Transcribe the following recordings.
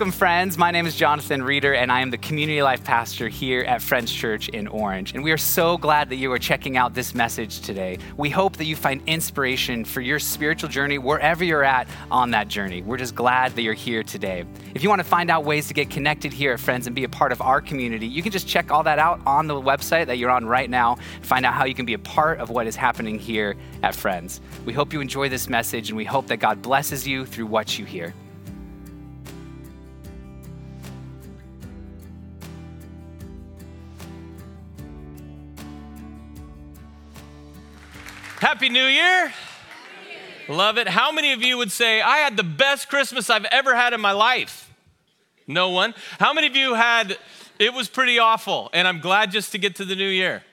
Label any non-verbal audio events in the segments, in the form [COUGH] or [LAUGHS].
Welcome, friends. My name is Jonathan Reeder, and I am the community life pastor here at Friends Church in Orange. And we are so glad that you are checking out this message today. We hope that you find inspiration for your spiritual journey wherever you're at on that journey. We're just glad that you're here today. If you want to find out ways to get connected here at Friends and be a part of our community, you can just check all that out on the website that you're on right now. Find out how you can be a part of what is happening here at Friends. We hope you enjoy this message, and we hope that God blesses you through what you hear. Happy New Year. Love it. How many of you would say, I had the best Christmas I've ever had in my life? No one. How many of you had, it was pretty awful, and I'm glad just to get to the new year?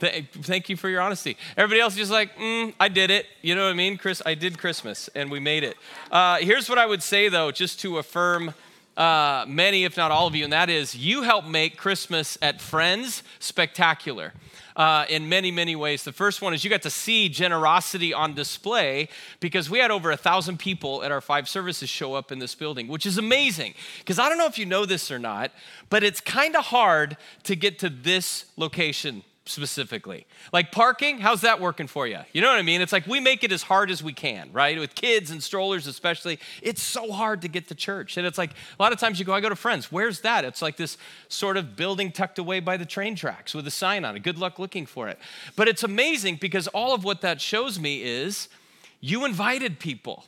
Thank you for your honesty. Everybody else just like, mm, I did it. You know what I mean? Chris, I did Christmas, and we made it. Uh, here's what I would say, though, just to affirm uh, many, if not all of you, and that is you help make Christmas at Friends spectacular uh, in many, many ways. The first one is you got to see generosity on display because we had over a thousand people at our five services show up in this building, which is amazing. Because I don't know if you know this or not, but it's kind of hard to get to this location specifically. Like parking, how's that working for you? You know what I mean? It's like we make it as hard as we can, right? With kids and strollers, especially. It's so hard to get to church. And it's like a lot of times you go, I go to friends. Where's that? It's like this sort of building tucked away by the train tracks with a sign on it. Good luck looking for it. But it's amazing because all of what that shows me is you invited people.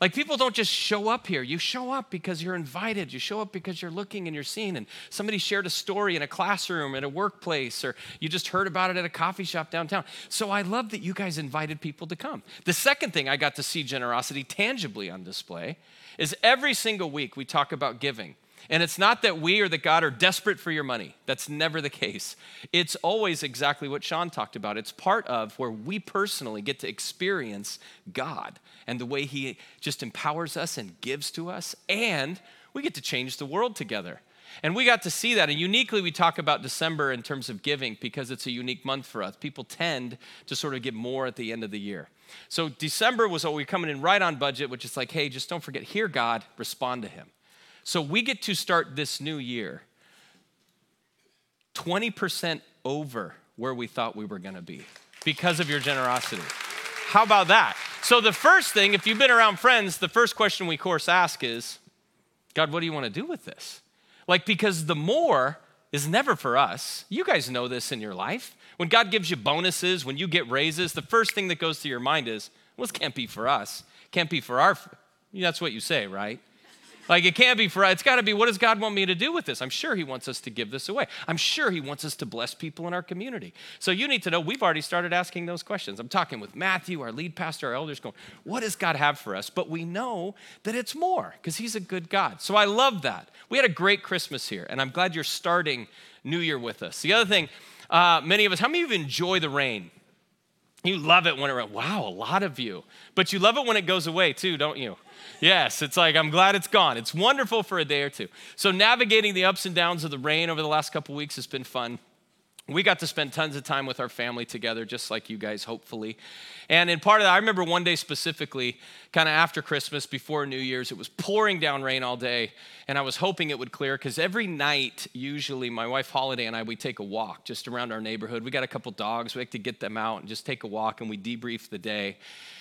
Like people don't just show up here. You show up because you're invited. You show up because you're looking and you're seeing. And somebody shared a story in a classroom, at a workplace, or you just heard about it at a coffee shop downtown. So I love that you guys invited people to come. The second thing I got to see generosity tangibly on display is every single week we talk about giving. And it's not that we or that God are desperate for your money. That's never the case. It's always exactly what Sean talked about. It's part of where we personally get to experience God and the way He just empowers us and gives to us, and we get to change the world together. And we got to see that. And uniquely, we talk about December in terms of giving because it's a unique month for us. People tend to sort of give more at the end of the year. So December was what we are coming in right on budget, which is like, hey, just don't forget, hear God, respond to Him. So we get to start this new year 20% over where we thought we were going to be because of your generosity. How about that? So, the first thing, if you've been around friends, the first question we, of course, ask is God, what do you want to do with this? Like, because the more is never for us. You guys know this in your life. When God gives you bonuses, when you get raises, the first thing that goes to your mind is, well, this can't be for us. Can't be for our, that's what you say, right? Like it can't be for us. it's got to be what does God want me to do with this? I'm sure he wants us to give this away. I'm sure he wants us to bless people in our community. So you need to know we've already started asking those questions. I'm talking with Matthew, our lead pastor, our elders going, "What does God have for us?" But we know that it's more because he's a good God. So I love that. We had a great Christmas here and I'm glad you're starting New Year with us. The other thing, uh, many of us, how many of you enjoy the rain? You love it when it, wow, a lot of you. But you love it when it goes away too, don't you? Yes, it's like, I'm glad it's gone. It's wonderful for a day or two. So, navigating the ups and downs of the rain over the last couple weeks has been fun. We got to spend tons of time with our family together, just like you guys, hopefully. And in part of that, I remember one day specifically, kind of after Christmas, before New Year's, it was pouring down rain all day, and I was hoping it would clear because every night, usually, my wife Holiday and I, we take a walk just around our neighborhood. We got a couple dogs, we like to get them out and just take a walk, and we debrief the day.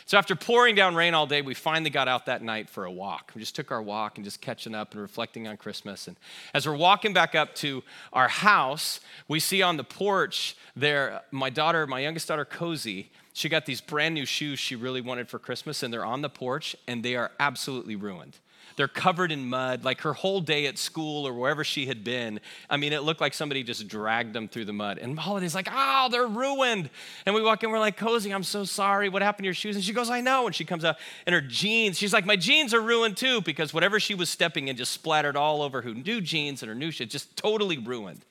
So after pouring down rain all day, we finally got out that night for a walk. We just took our walk and just catching up and reflecting on Christmas. And as we're walking back up to our house, we see on the porch there my daughter, my youngest daughter, Cozy. She got these brand new shoes she really wanted for Christmas, and they're on the porch, and they are absolutely ruined. They're covered in mud, like her whole day at school or wherever she had been. I mean, it looked like somebody just dragged them through the mud. And Holiday's like, oh, they're ruined. And we walk in, we're like, Cozy, I'm so sorry. What happened to your shoes? And she goes, I know. And she comes out, in her jeans, she's like, my jeans are ruined too, because whatever she was stepping in just splattered all over her new jeans and her new shit, just totally ruined.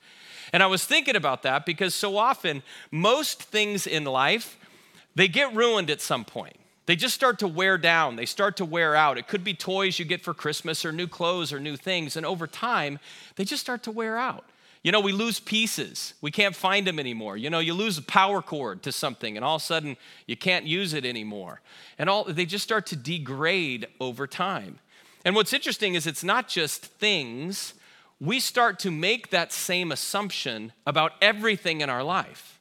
And I was thinking about that because so often, most things in life, they get ruined at some point. They just start to wear down, they start to wear out. It could be toys you get for Christmas or new clothes or new things. And over time, they just start to wear out. You know, we lose pieces. We can't find them anymore. You know, you lose a power cord to something and all of a sudden you can't use it anymore. And all they just start to degrade over time. And what's interesting is it's not just things, we start to make that same assumption about everything in our life.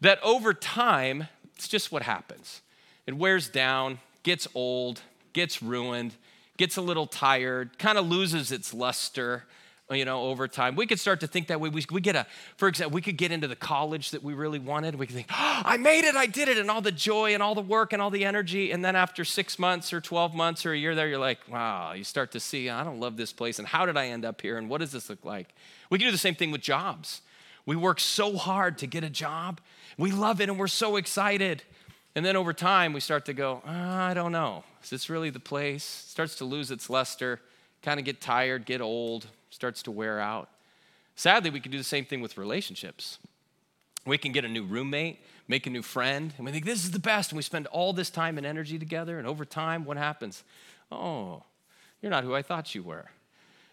That over time, it's just what happens. It wears down, gets old, gets ruined, gets a little tired, kind of loses its luster, you know, over time. We could start to think that way. We, we get a, for example, we could get into the college that we really wanted. We could think, oh, I made it, I did it, and all the joy and all the work and all the energy. And then after six months or 12 months or a year there, you're like, wow, you start to see, I don't love this place. And how did I end up here? And what does this look like? We can do the same thing with jobs. We work so hard to get a job. We love it and we're so excited. And then over time, we start to go, oh, I don't know. Is this really the place? It starts to lose its luster, kind of get tired, get old, starts to wear out. Sadly, we can do the same thing with relationships. We can get a new roommate, make a new friend, and we think this is the best, and we spend all this time and energy together, and over time, what happens? Oh, you're not who I thought you were.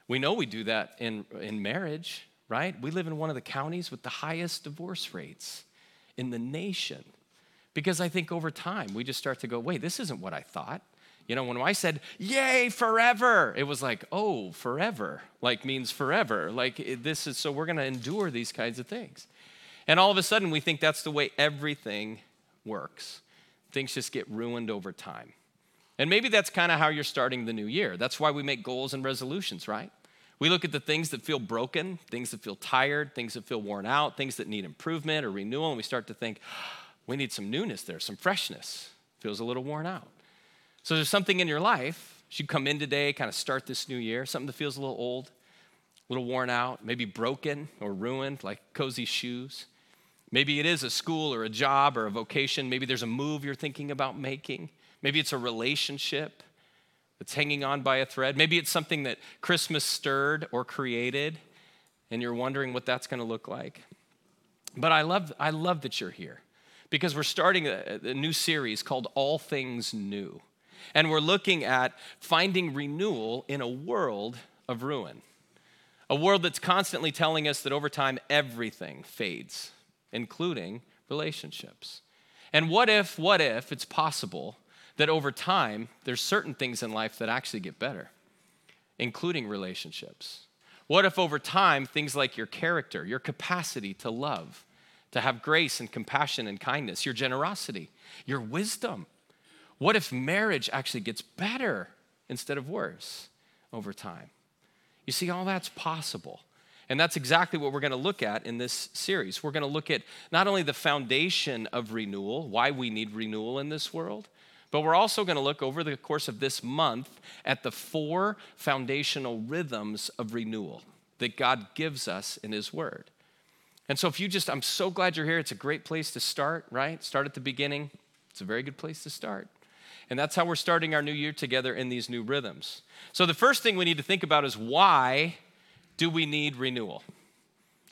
We know we do that in, in marriage, right? We live in one of the counties with the highest divorce rates in the nation. Because I think over time, we just start to go, wait, this isn't what I thought. You know, when I said, yay, forever, it was like, oh, forever, like means forever. Like this is, so we're going to endure these kinds of things. And all of a sudden, we think that's the way everything works. Things just get ruined over time. And maybe that's kind of how you're starting the new year. That's why we make goals and resolutions, right? We look at the things that feel broken, things that feel tired, things that feel worn out, things that need improvement or renewal, and we start to think, we need some newness there, some freshness. Feels a little worn out. So there's something in your life, you come in today, kind of start this new year, something that feels a little old, a little worn out, maybe broken or ruined, like cozy shoes. Maybe it is a school or a job or a vocation. Maybe there's a move you're thinking about making. Maybe it's a relationship that's hanging on by a thread. Maybe it's something that Christmas stirred or created, and you're wondering what that's going to look like. But I love, I love that you're here because we're starting a, a new series called All Things New. And we're looking at finding renewal in a world of ruin. A world that's constantly telling us that over time everything fades, including relationships. And what if, what if it's possible that over time there's certain things in life that actually get better, including relationships? What if over time things like your character, your capacity to love, to have grace and compassion and kindness, your generosity, your wisdom, what if marriage actually gets better instead of worse over time? You see, all that's possible. And that's exactly what we're going to look at in this series. We're going to look at not only the foundation of renewal, why we need renewal in this world, but we're also going to look over the course of this month at the four foundational rhythms of renewal that God gives us in His Word. And so, if you just, I'm so glad you're here. It's a great place to start, right? Start at the beginning. It's a very good place to start. And that's how we're starting our new year together in these new rhythms. So, the first thing we need to think about is why do we need renewal?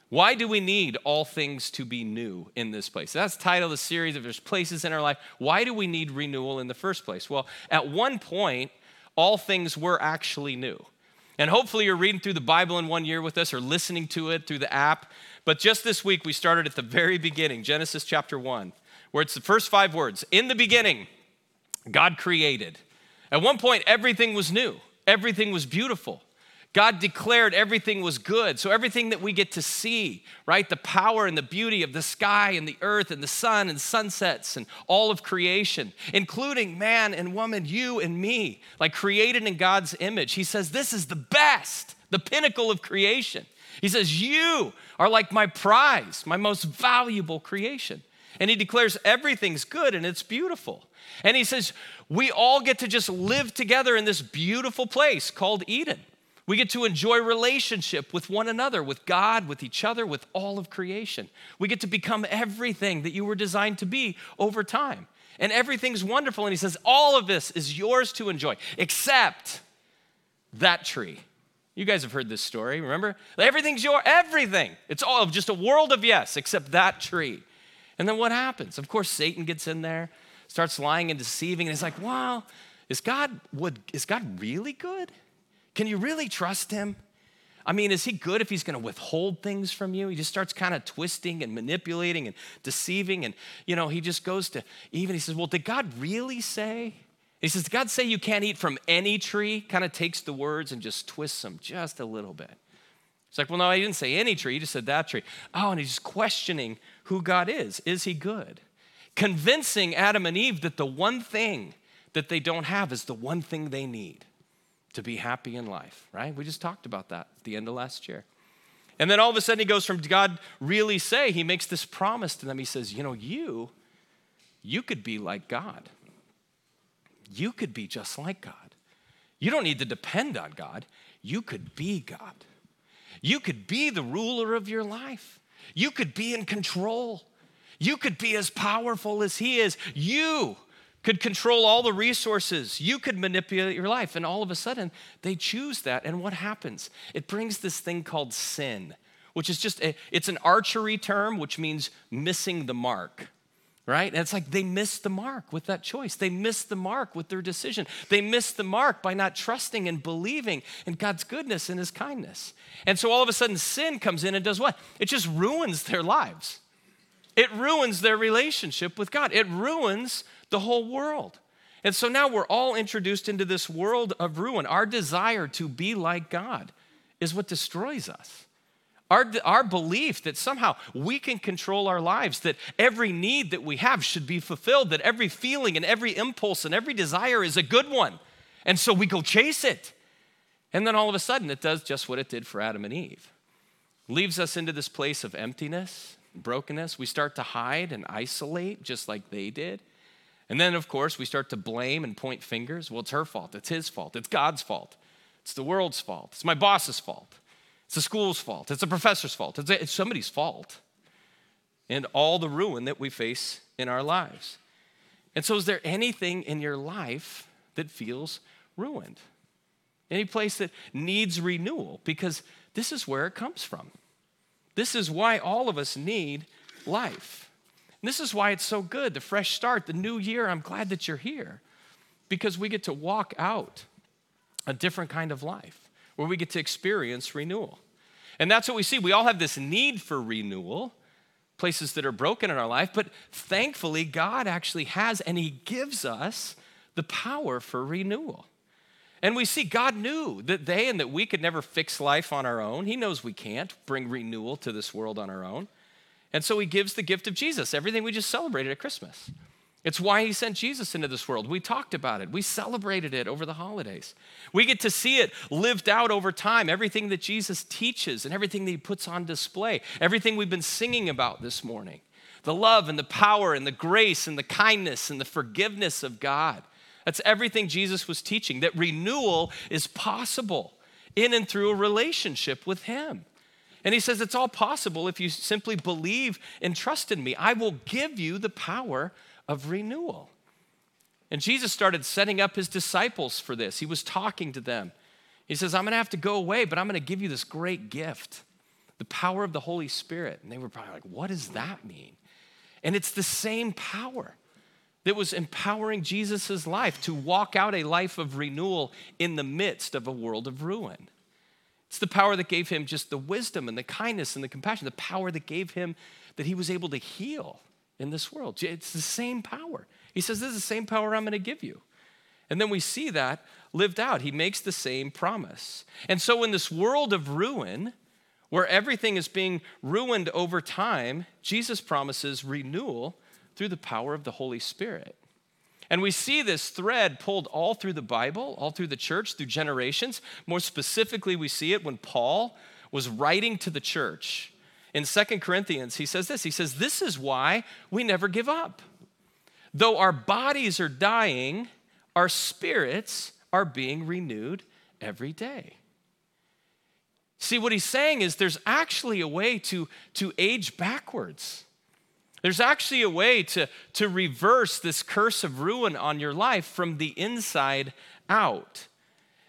Why do we need all things to be new in this place? That's the title of the series. If there's places in our life, why do we need renewal in the first place? Well, at one point, all things were actually new. And hopefully, you're reading through the Bible in one year with us or listening to it through the app. But just this week, we started at the very beginning, Genesis chapter 1, where it's the first five words In the beginning, God created. At one point, everything was new, everything was beautiful. God declared everything was good. So, everything that we get to see, right? The power and the beauty of the sky and the earth and the sun and sunsets and all of creation, including man and woman, you and me, like created in God's image. He says, This is the best, the pinnacle of creation. He says, You are like my prize, my most valuable creation. And he declares everything's good and it's beautiful. And he says, we all get to just live together in this beautiful place called Eden. We get to enjoy relationship with one another, with God, with each other, with all of creation. We get to become everything that you were designed to be over time. And everything's wonderful. And he says, all of this is yours to enjoy, except that tree. You guys have heard this story, remember? Everything's your everything. It's all just a world of yes, except that tree. And then what happens? Of course, Satan gets in there starts lying and deceiving, and he's like, wow, is God, would, is God really good? Can you really trust him? I mean, is he good if he's going to withhold things from you? He just starts kind of twisting and manipulating and deceiving. And, you know, he just goes to even, he says, Well, did God really say? He says, God say you can't eat from any tree? Kind of takes the words and just twists them just a little bit. It's like, well, no, I didn't say any tree, he just said that tree. Oh, and he's questioning who God is. Is he good? Convincing Adam and Eve that the one thing that they don't have is the one thing they need to be happy in life, right? We just talked about that at the end of last year. And then all of a sudden he goes from God really say, he makes this promise to them. He says, you know, you, you could be like God you could be just like God. You don't need to depend on God. You could be God. You could be the ruler of your life. You could be in control. You could be as powerful as He is. You could control all the resources. You could manipulate your life. And all of a sudden, they choose that. And what happens? It brings this thing called sin, which is just, a, it's an archery term, which means missing the mark right? And it's like they missed the mark with that choice. They missed the mark with their decision. They missed the mark by not trusting and believing in God's goodness and His kindness. And so all of a sudden, sin comes in and does what? It just ruins their lives. It ruins their relationship with God. It ruins the whole world. And so now we're all introduced into this world of ruin. Our desire to be like God is what destroys us. Our, our belief that somehow we can control our lives, that every need that we have should be fulfilled, that every feeling and every impulse and every desire is a good one. And so we go chase it. And then all of a sudden, it does just what it did for Adam and Eve. Leaves us into this place of emptiness, brokenness. We start to hide and isolate just like they did. And then, of course, we start to blame and point fingers. Well, it's her fault. It's his fault. It's God's fault. It's the world's fault. It's my boss's fault. It's the school's fault. It's the professor's fault. It's, it's somebody's fault. And all the ruin that we face in our lives. And so, is there anything in your life that feels ruined? Any place that needs renewal? Because this is where it comes from. This is why all of us need life. And this is why it's so good the fresh start, the new year. I'm glad that you're here because we get to walk out a different kind of life where we get to experience renewal. And that's what we see. We all have this need for renewal, places that are broken in our life, but thankfully, God actually has and He gives us the power for renewal. And we see God knew that they and that we could never fix life on our own. He knows we can't bring renewal to this world on our own. And so He gives the gift of Jesus, everything we just celebrated at Christmas. It's why he sent Jesus into this world. We talked about it. We celebrated it over the holidays. We get to see it lived out over time, everything that Jesus teaches and everything that he puts on display, everything we've been singing about this morning the love and the power and the grace and the kindness and the forgiveness of God. That's everything Jesus was teaching, that renewal is possible in and through a relationship with him. And he says it's all possible if you simply believe and trust in me. I will give you the power of renewal. And Jesus started setting up his disciples for this. He was talking to them. He says, I'm going to have to go away, but I'm going to give you this great gift the power of the Holy Spirit. And they were probably like, What does that mean? And it's the same power that was empowering Jesus' life to walk out a life of renewal in the midst of a world of ruin. It's the power that gave him just the wisdom and the kindness and the compassion, the power that gave him that he was able to heal in this world. It's the same power. He says, This is the same power I'm going to give you. And then we see that lived out. He makes the same promise. And so, in this world of ruin, where everything is being ruined over time, Jesus promises renewal through the power of the Holy Spirit. And we see this thread pulled all through the Bible, all through the church, through generations. More specifically, we see it when Paul was writing to the church in Second Corinthians, he says this He says, This is why we never give up. Though our bodies are dying, our spirits are being renewed every day. See, what he's saying is there's actually a way to, to age backwards. There's actually a way to, to reverse this curse of ruin on your life from the inside out.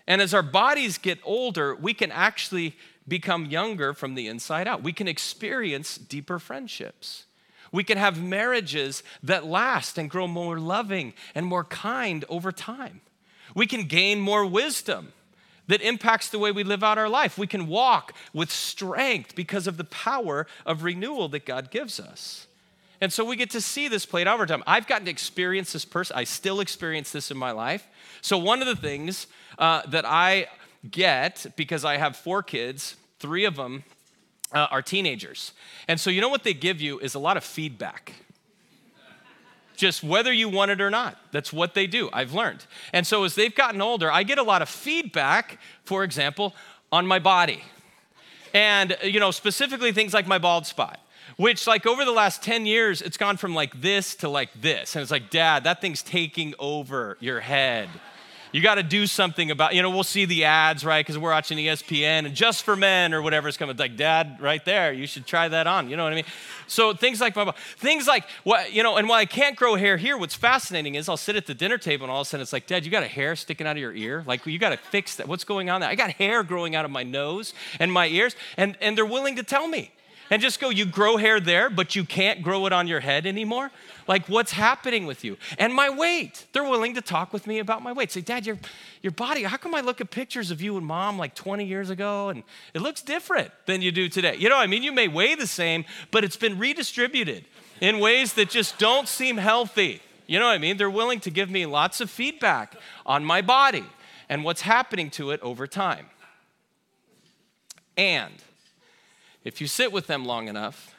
And as our bodies get older, we can actually become younger from the inside out. We can experience deeper friendships. We can have marriages that last and grow more loving and more kind over time. We can gain more wisdom that impacts the way we live out our life. We can walk with strength because of the power of renewal that God gives us. And so we get to see this played out over time. I've gotten to experience this person. I still experience this in my life. So one of the things uh, that I get because I have four kids, three of them uh, are teenagers. And so you know what they give you is a lot of feedback just whether you want it or not. That's what they do, I've learned. And so as they've gotten older, I get a lot of feedback, for example, on my body. And, you know, specifically things like my bald spot which like over the last 10 years it's gone from like this to like this and it's like dad that thing's taking over your head you got to do something about you know we'll see the ads right? Because we're watching espn and just for men or whatever is coming like dad right there you should try that on you know what i mean? So things like things like what you know and while i can't grow hair here what's fascinating is i'll sit at the dinner table and all of a sudden it's like dad you got a hair sticking out of your ear? Like you got to fix that. What's going on there? I got hair growing out of my nose and my ears and and they're willing to tell me and just go, you grow hair there, but you can't grow it on your head anymore? Like, what's happening with you? And my weight. They're willing to talk with me about my weight. Say, Dad, your, your body, how come I look at pictures of you and mom like 20 years ago and it looks different than you do today? You know, what I mean, you may weigh the same, but it's been redistributed in ways that just don't seem healthy. You know what I mean? They're willing to give me lots of feedback on my body and what's happening to it over time. And if you sit with them long enough,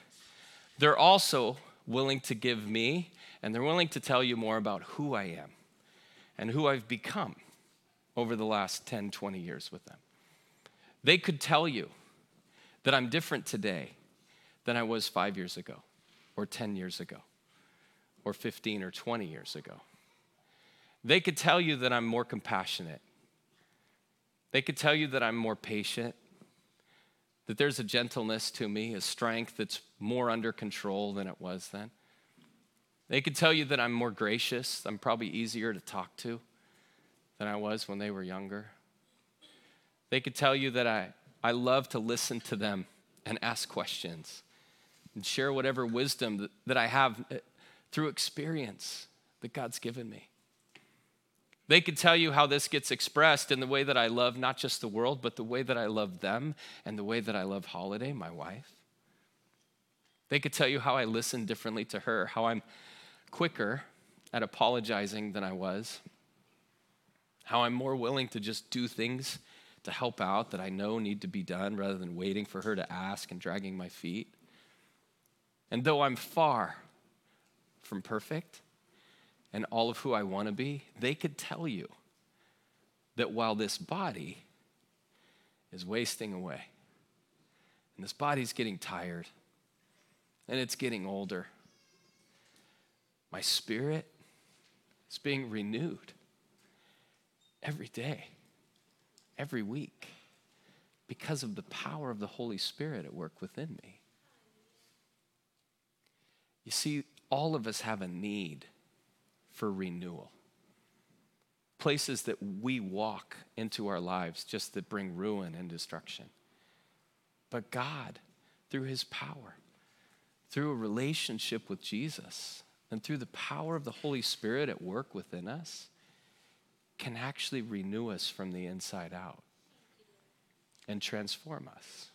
they're also willing to give me and they're willing to tell you more about who I am and who I've become over the last 10, 20 years with them. They could tell you that I'm different today than I was five years ago, or 10 years ago, or 15 or 20 years ago. They could tell you that I'm more compassionate. They could tell you that I'm more patient that there's a gentleness to me, a strength that's more under control than it was then. They could tell you that I'm more gracious, I'm probably easier to talk to than I was when they were younger. They could tell you that I, I love to listen to them and ask questions and share whatever wisdom that, that I have eh, through experience that God's given me. They could tell you how this gets expressed in the way that I love not just the world, but the way that I love them and the way that I love Holiday, my wife. They could tell you how I listen differently to her, how I'm quicker at apologizing than I was, how I'm more willing to just do things to help out that I know need to be done rather than waiting for her to ask and dragging my feet. And though I'm far from perfect, and all of who I want to be, they could tell you that while this body is wasting away, and this body's getting tired, and it's getting older, my spirit is being renewed every day, every week, because of the power of the Holy Spirit at work within me. You see, all of us have a need for renewal. Places that we walk into our lives just that bring ruin and destruction. But God, through his power, through a relationship with Jesus, and through the power of the Holy Spirit at work within us, can actually renew us from the inside out and transform us.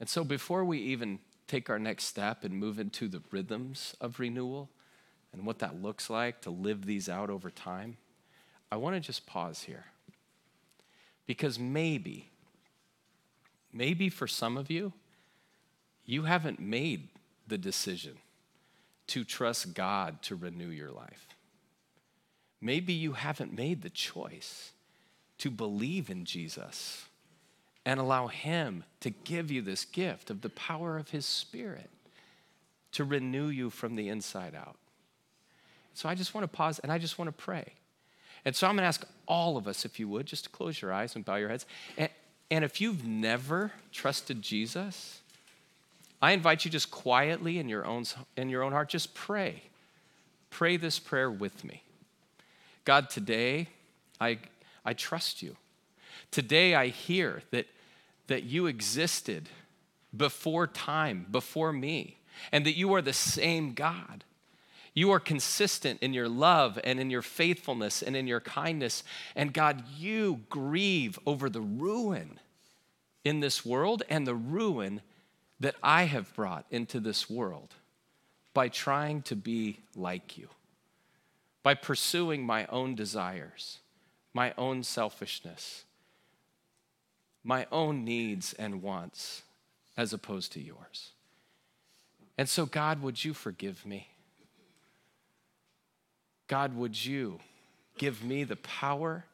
And so, before we even take our next step and move into the rhythms of renewal, and what that looks like to live these out over time, I want to just pause here. Because maybe, maybe for some of you, you haven't made the decision to trust God to renew your life. Maybe you haven't made the choice to believe in Jesus and allow Him to give you this gift of the power of His Spirit to renew you from the inside out. So I just want to pause and I just want to pray. And so I'm going to ask all of us, if you would, just to close your eyes and bow your heads. And, and if you've never trusted Jesus, I invite you just quietly in your own, in your own heart, just pray. Pray this prayer with me. God, today I, I trust you. Today I hear that, that you existed before time, before me, and that you are the same God you are consistent in your love and in your faithfulness and in your kindness. And God, you grieve over the ruin in this world and the ruin that I have brought into this world by trying to be like you, by pursuing my own desires, my own selfishness, my own needs and wants, as opposed to yours. And so, God, would you forgive me? God, would you give me the power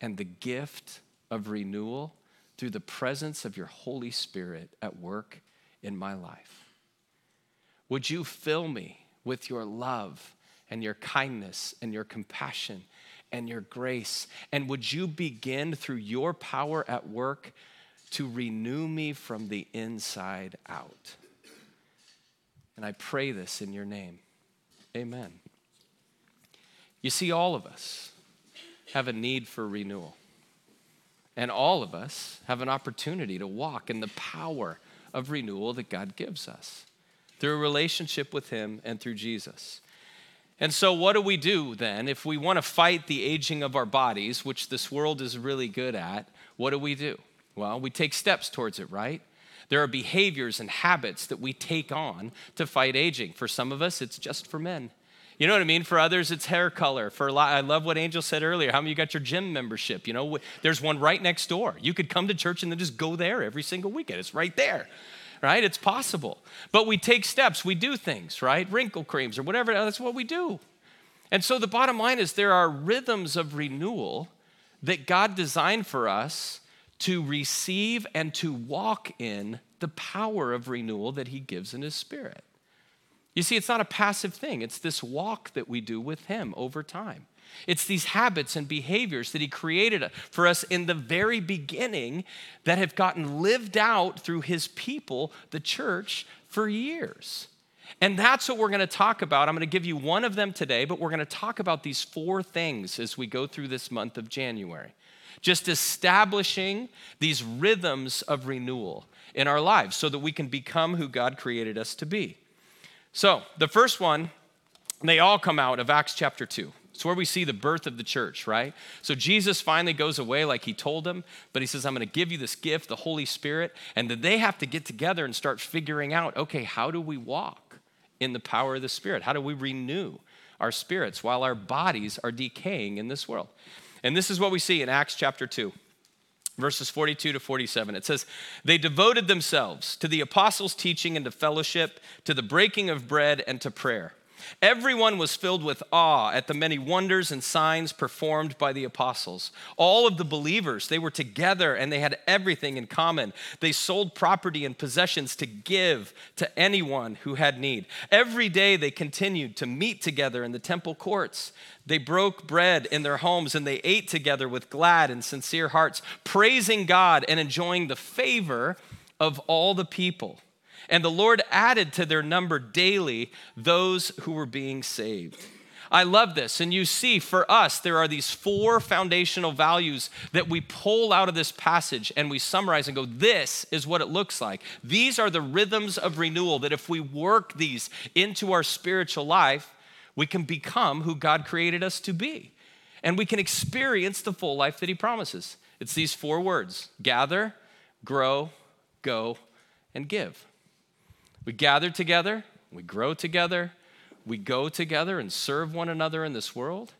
and the gift of renewal through the presence of your Holy Spirit at work in my life? Would you fill me with your love and your kindness and your compassion and your grace? And would you begin through your power at work to renew me from the inside out? And I pray this in your name. Amen. You see, all of us have a need for renewal. And all of us have an opportunity to walk in the power of renewal that God gives us through a relationship with Him and through Jesus. And so, what do we do then if we want to fight the aging of our bodies, which this world is really good at? What do we do? Well, we take steps towards it, right? There are behaviors and habits that we take on to fight aging. For some of us, it's just for men. You know what I mean? For others, it's hair color. For a lot, I love what Angel said earlier. How many you got your gym membership? You know, there's one right next door. You could come to church and then just go there every single weekend. It's right there, right? It's possible. But we take steps. We do things, right? Wrinkle creams or whatever. That's what we do. And so the bottom line is there are rhythms of renewal that God designed for us to receive and to walk in the power of renewal that He gives in His Spirit. You see, it's not a passive thing, it's this walk that we do with Him over time. It's these habits and behaviors that He created for us in the very beginning that have gotten lived out through His people, the church, for years. And that's what we're going to talk about. I'm going to give you one of them today, but we're going to talk about these four things as we go through this month of January. Just establishing these rhythms of renewal in our lives so that we can become who God created us to be. So, the first one, they all come out of Acts chapter 2. It's where we see the birth of the church, right? So Jesus finally goes away like he told them, but he says, I'm going to give you this gift, the Holy Spirit. And then they have to get together and start figuring out okay, how do we walk in the power of the Spirit? How do we renew our spirits while our bodies are decaying in this world? And this is what we see in Acts chapter 2 verses 42 to 47. It says, They devoted themselves to the apostles' teaching and to fellowship, to the breaking of bread and to prayer. Everyone was filled with awe at the many wonders and signs performed by the apostles. All of the believers, they were together and they had everything in common. They sold property and possessions to give to anyone who had need. Every day they continued to meet together in the temple courts. They broke bread in their homes and they ate together with glad and sincere hearts, praising God and enjoying the favor of all the people. And the Lord added to their number daily those who were being saved. I love this. And you see, for us, there are these four foundational values that we pull out of this passage and we summarize and go, this is what it looks like. These are the rhythms of renewal that if we work these into our spiritual life, we can become who God created us to be. And we can experience the full life that He promises. It's these four words gather, grow, go, and give. We gather together, we grow together, we go together and serve one another in this world,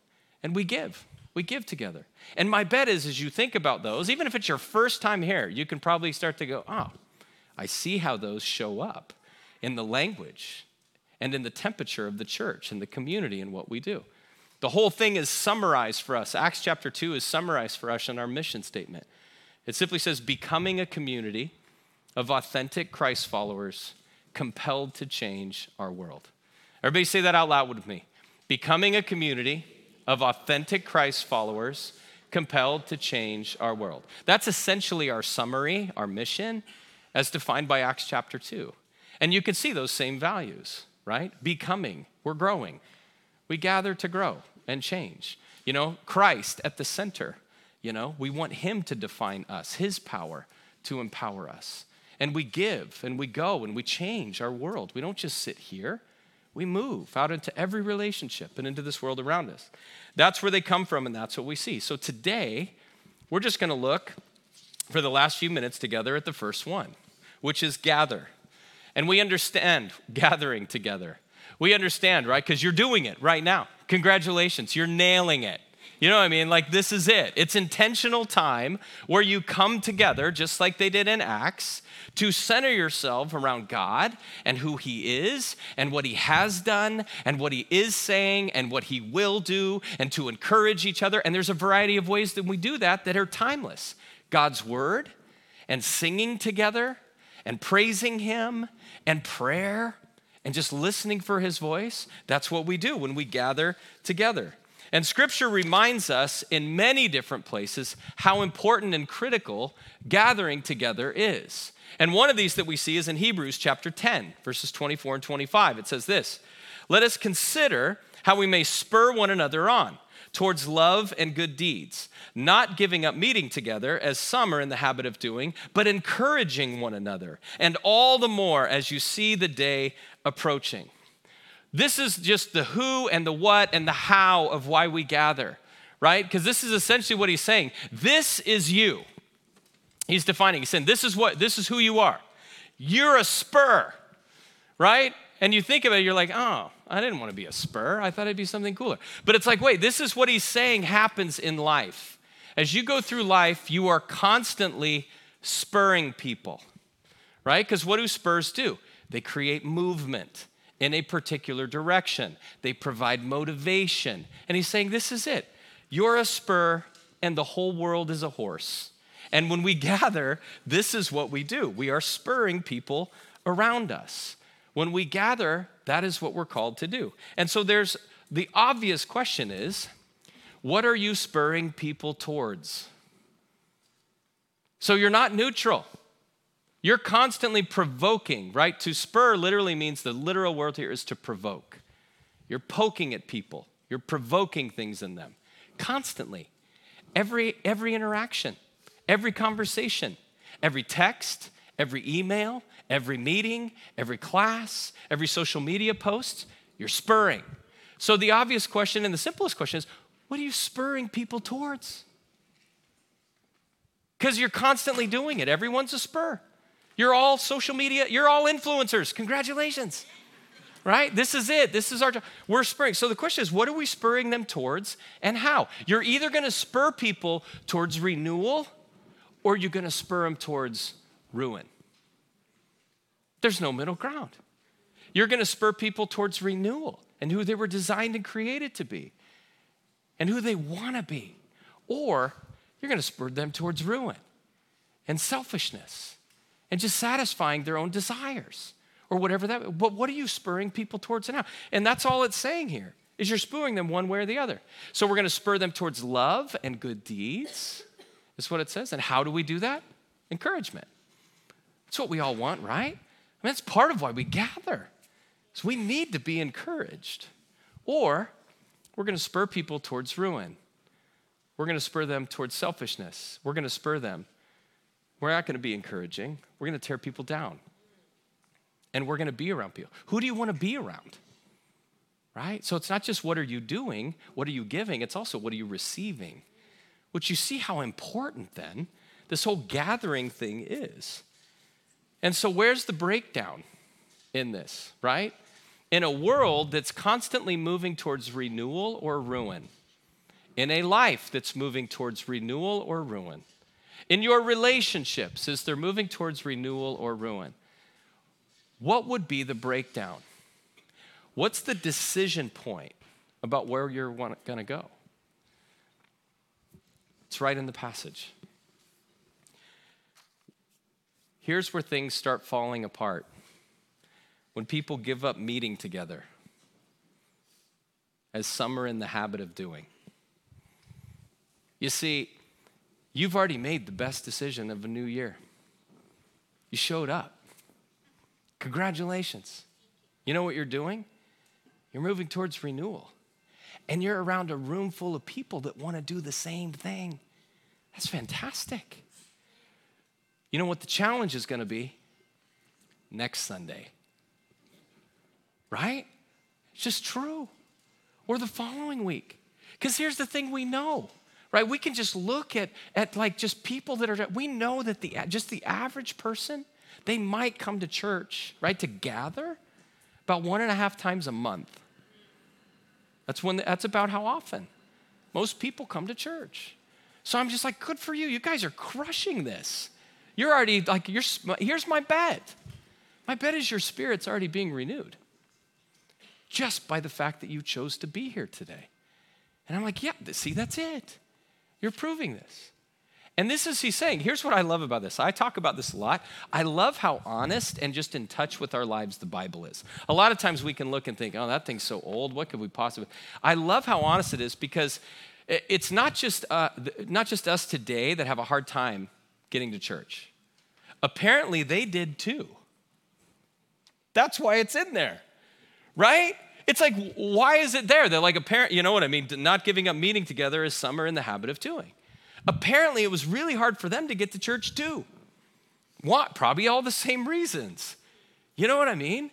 and we give. We give together. And my bet is, as you think about those, even if it's your first time here, you can probably start to go, oh, I see how those show up in the language and in the temperature of the church and the community and what we do. The whole thing is summarized for us. Acts chapter 2 is summarized for us in our mission statement. It simply says, becoming a community of authentic Christ followers compelled to change our world. Everybody say that out loud with me. Becoming a community of authentic Christ followers compelled to change our world. That's essentially our summary, our mission, as defined by Acts chapter 2. And you can see those same values, right? Becoming, we're growing. We gather to grow and change. You know, Christ at the center. You know, we want Him to define us, His power to empower us. And we give and we go and we change our world. We don't just sit here, we move out into every relationship and into this world around us. That's where they come from, and that's what we see. So today, we're just going to look for the last few minutes together at the first one, which is gather. And we understand [LAUGHS] gathering together. We understand, right? Because you're doing it right now. Congratulations, you're nailing it. You know what I mean? Like, this is it. It's intentional time where you come together, just like they did in Acts, to center yourself around God and who He is and what He has done and what He is saying and what He will do and to encourage each other. And there's a variety of ways that we do that that are timeless God's Word and singing together and praising Him and prayer and just listening for His voice. That's what we do when we gather together. And scripture reminds us in many different places how important and critical gathering together is. And one of these that we see is in Hebrews chapter 10, verses 24 and 25. It says this Let us consider how we may spur one another on towards love and good deeds, not giving up meeting together as some are in the habit of doing, but encouraging one another, and all the more as you see the day approaching. This is just the who and the what and the how of why we gather, right? Because this is essentially what he's saying. This is you. He's defining. He's saying, this is what, this is who you are. You're a spur, right? And you think of it, you're like, oh, I didn't want to be a spur. I thought I'd be something cooler. But it's like, wait, this is what he's saying happens in life. As you go through life, you are constantly spurring people, right? Because what do spurs do? They create movement in a particular direction. They provide motivation. And he's saying, This is it. You're a spur, and the whole world is a horse. And when we [LAUGHS] gather, this is what we do we are spurring people around us. When we gather, that is what we're called to do. And so there's the obvious question is what are you spurring people towards? So you're not neutral. You're constantly provoking, right? To spur literally means the literal word here is to provoke. You're poking at people, you're provoking things in them constantly. Every, every interaction, every conversation, every text, every email, every meeting, every class, every social media post, you're spurring. So the obvious question and the simplest question is what are you spurring people towards? Because you're constantly doing it. Everyone's a spur. You're all social media, you're all influencers. Congratulations. Right? This is it. This is our. We're spurring. So the question is, what are we spurring them towards and how? You're either going to spur people towards renewal or you're going to spur them towards ruin. There's no middle ground. You're going to spur people towards renewal and who they were designed and created to be and who they want to be. Or you're going to spur them towards ruin and selfishness and just satisfying their own desires or whatever that but what are you spurring people towards now? And that's all it's saying here is you're spurring them one way or the other. So we're going to spur them towards love and good deeds is what it says. And how do we do that? Encouragement. That's what we all want right? I mean that's part of why we gather so we need to be encouraged. Or we're going to spur people towards ruin. We're going to spur them towards selfishness. We're going to spur them we're not going to be encouraging. We're going to tear people down. And we're going to be around people. Who do you want to be around? Right? So it's not just what are you doing, what are you giving, it's also what are you receiving. Which you see how important then this whole gathering thing is. And so, where's the breakdown in this, right? In a world that's constantly moving towards renewal or ruin, in a life that's moving towards renewal or ruin, in your relationships as they're moving towards renewal or ruin, what would be the breakdown? What's the decision point about where you're going to go? It's right in the passage. Here's where things start falling apart when people give up meeting together, as some are in the habit of doing. You see, You've already made the best decision of a new year. You showed up. Congratulations. You know what you're doing? You're moving towards renewal. And you're around a room full of people that want to do the same thing. That's fantastic. You know what the challenge is going to be? Next Sunday. Right? It's just true. Or the following week. Because here's the thing we know right? We can just look at, at like just people that are, we know that the, just the average person, they might come to church, right, to gather, About one and a half times a month. That's when that's about how often. Most people come to church. So I'm just like, good for you. You guys are crushing this. You're already like, you're, here's my bet. My bet is your spirit's already being renewed just by the fact that you chose to be here today. And I'm like, yeah, see, that's it. You're proving this. And this is he's saying. Here's what I love about this. I talk about this a lot. I love how honest and just in touch with our lives the Bible is. A lot of times we can look and think, oh, that thing's so old. What could we possibly? I love how honest it is because it's not just uh, not just us today that have a hard time getting to church. Apparently, they did too. That's why it's in there, right? It's like, why is it there? They're like, apparent, you know what I mean? Not giving up meeting together as some are in the habit of doing. Apparently, it was really hard for them to get to church too. What? Probably all the same reasons. You know what I mean?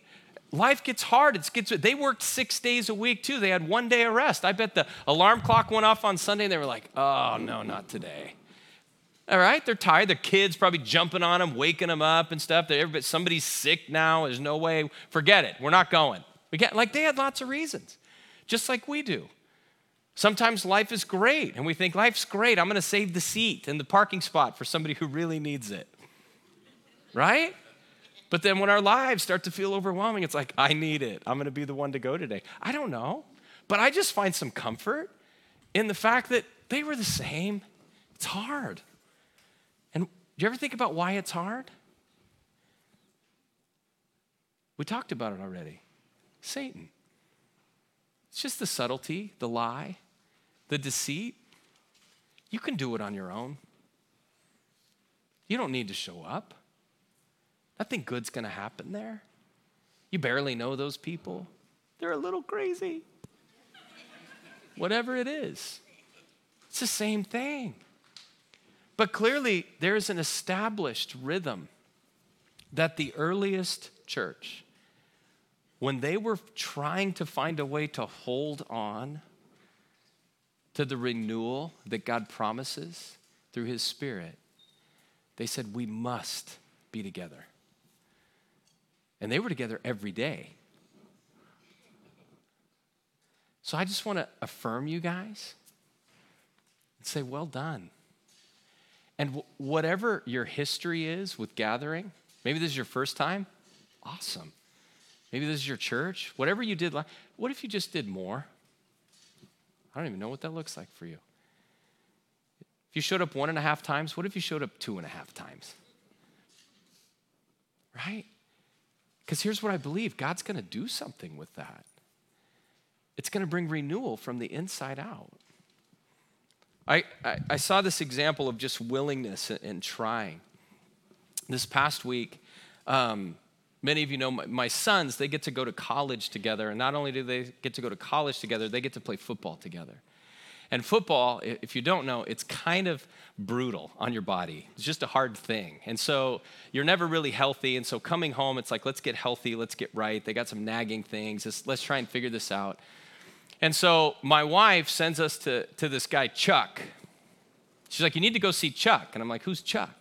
Life gets hard. It gets, they worked six days a week too. They had one day of rest. I bet the alarm clock went off on Sunday and they were like, oh, no, not today. All right, they're tired. Their kids probably jumping on them, waking them up and stuff. They're, somebody's sick now. There's no way. Forget it. We're not going. We get, like they had lots of reasons, just like we do. Sometimes life is great, and we think life's great. I'm going to save the seat and the parking spot for somebody who really needs it. Right? But then when our lives start to feel overwhelming, it's like, I need it. I'm going to be the one to go today. I don't know. But I just find some comfort in the fact that they were the same. It's hard. And do you ever think about why it's hard? We talked about it already Satan. It's just the subtlety, the lie, the deceit. You can do it on your own. You don't need to show up. Nothing good's going to happen there. You barely know those people. They're a little crazy. Whatever it is, it's the same thing. But clearly, there's an established rhythm that the earliest church, when they were trying to find a way to hold on to the renewal that God promises through His Spirit, they said, We must be together. And they were together every day. So I just want to affirm you guys and say, Well done. And whatever your history is with gathering, maybe this is your first time, awesome. Maybe this is your church. Whatever you did, what if you just did more? I don't even know what that looks like for you. If you showed up one and a half times, what if you showed up two and a half times? Right? Because here's what I believe God's going to do something with that. It's going to bring renewal from the inside out. I, I, I saw this example of just willingness and, trying. This past week, um, Many of you know my, my, sons, they get to go to college together. And not only do they get to go to college together, they get to play football together. And football, if you don't know, it's kind of brutal on your body. It's just a hard thing. And so you're never really healthy. And so coming home, it's like, let's get healthy, let's get right. They got some nagging things. Let's, let's try and figure this out. And so my wife sends us to, to this guy, Chuck. She's like, You need to go see Chuck. And I'm like, Who's Chuck?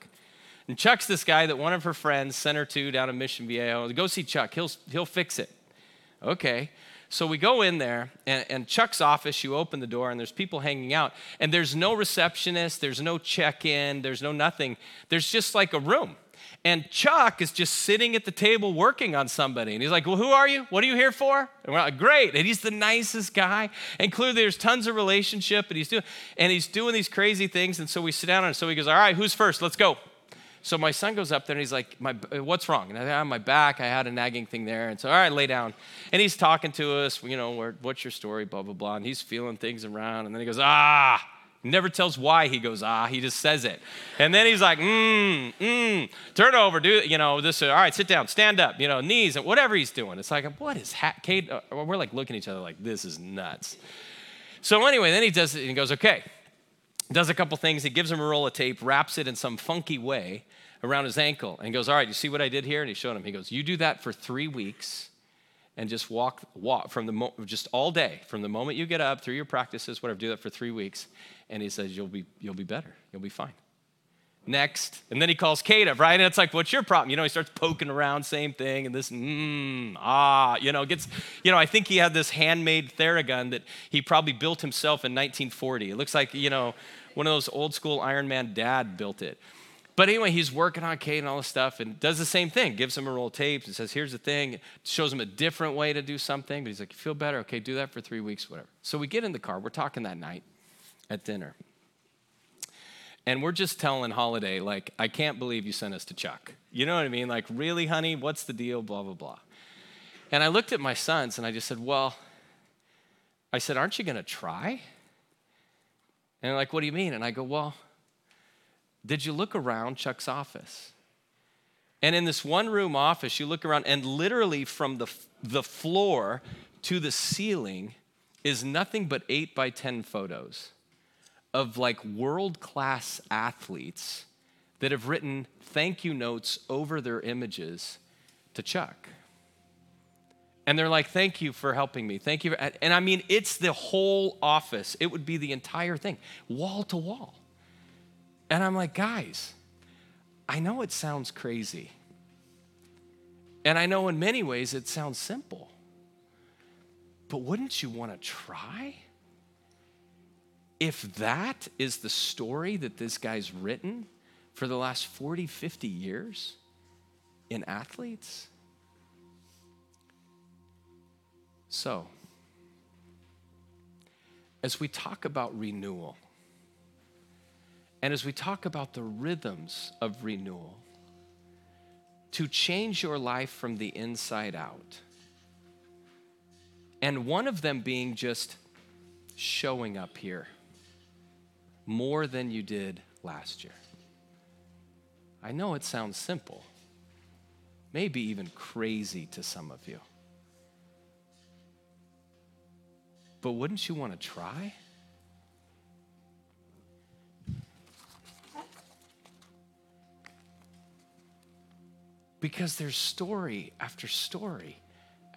And Chuck's this guy that one of her friends sent her to down in Mission Viejo. Go see Chuck, he'll, he'll fix it. Okay. So we go in there, and, and, Chuck's office, you open the door, and there's people hanging out, and there's no receptionist, there's no check in, there's no nothing. There's just like a room. And Chuck is just sitting at the table working on somebody. And he's like, Well, who are you? What are you here for? And we're like, Great. And he's the nicest guy. And clearly there's tons of relationship, and he's doing and he's doing these crazy things. And so we sit down and so he goes, All right, who's first? Let's go. So my son goes up there and he's like, what's wrong? And I have my back, I had a nagging thing there. And so, all right, lay down. And he's talking to us, you know, what's your story, blah, blah, blah. And he's feeling things around. And then he goes, ah. Never tells why he goes, ah, he just says it. And then he's like, mmm, mmm, turn over, do, you know, this, all right, sit down, stand up, you know, knees, and whatever he's doing. It's like, what is, ha-? Kate, uh, we're like looking at each other like, this is nuts. So anyway, then he does it and he goes, okay, does a couple things. He gives him a roll of tape, wraps it in some funky way around his ankle, and goes, All right, you see what I did here? And he showed him. He goes, You do that for three weeks and just walk, walk from the mo- just all day, from the moment you get up through your practices, whatever, do that for three weeks. And he says, You'll be, you'll be better. You'll be fine. Next. And then he calls Kata, right? And it's like, what's your problem? You know, he starts poking around, same thing, and this, mmm, ah, you know, gets, you know, I think he had this handmade Theragun that he probably built himself in 1940. It looks like, you know, one of those old school Iron Man dad built it. But anyway, he's working on Kate and all this stuff and does the same thing. Gives him a roll of tapes and says, here's the thing. Shows him a different way to do something. But he's like, you feel better? Okay, do that for three weeks, whatever. So we get in the car. We're talking that night at dinner. And we're just telling Holiday, like, I can't believe you sent us to Chuck. You know what I mean? Like, really, honey? What's the deal? Blah, blah, blah. And I looked at my sons and I just said, well, I said, aren't you going to try? And like, what do you mean? And I go, well, did you look around Chuck's office? And in this one room office, you look around, and literally from the, the floor to the ceiling is nothing but eight by 10 photos of like world class athletes that have written thank you notes over their images to Chuck. And they're like, thank you for helping me. Thank you. And I mean, it's the whole office, it would be the entire thing, wall to wall. And I'm like, guys, I know it sounds crazy. And I know in many ways it sounds simple. But wouldn't you want to try? If that is the story that this guy's written for the last 40, 50 years in athletes? So, as we talk about renewal, and as we talk about the rhythms of renewal, to change your life from the inside out. And one of them being just showing up here more than you did last year. I know it sounds simple, maybe even crazy to some of you. But wouldn't you want to try? Because there's story after story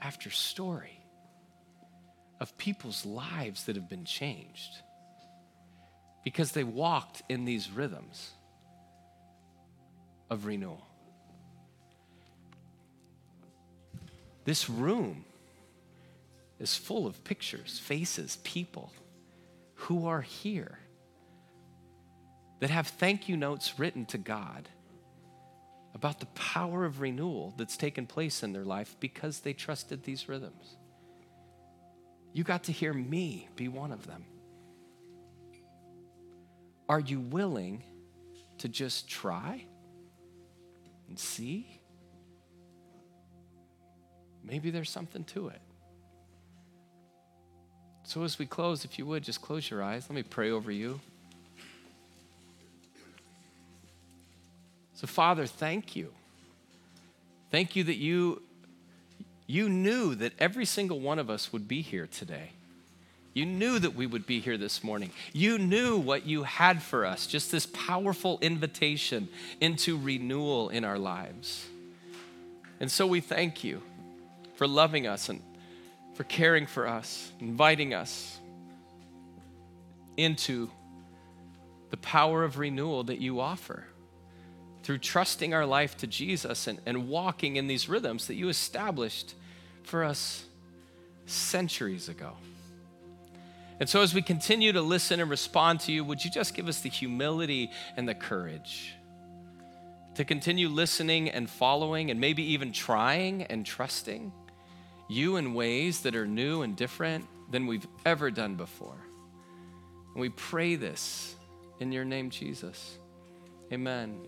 after story of people's lives that have been changed because they walked in these rhythms of renewal. This room is full of pictures, faces, people who are here that have thank you notes written to God about the power of renewal that's taken place in their life because they trusted these rhythms. You got to hear me be one of them. Are you willing to just try and see? Maybe there's something to it. So, as we close, if you would, just close your eyes. Let me pray over you. So, Father, thank you. Thank you that you, you knew that every single one of us would be here today. You knew that we would be here this morning. You knew what you had for us, just this powerful invitation into renewal in our lives. And so we thank you for loving us and for caring for us, inviting us into the power of renewal that you offer through trusting our life to Jesus and, and walking in these rhythms that you established for us centuries ago. And so, as we continue to listen and respond to you, would you just give us the humility and the courage to continue listening and following and maybe even trying and trusting you in ways that are new and different than we've ever done before? And we pray this in your name, Jesus. Amen.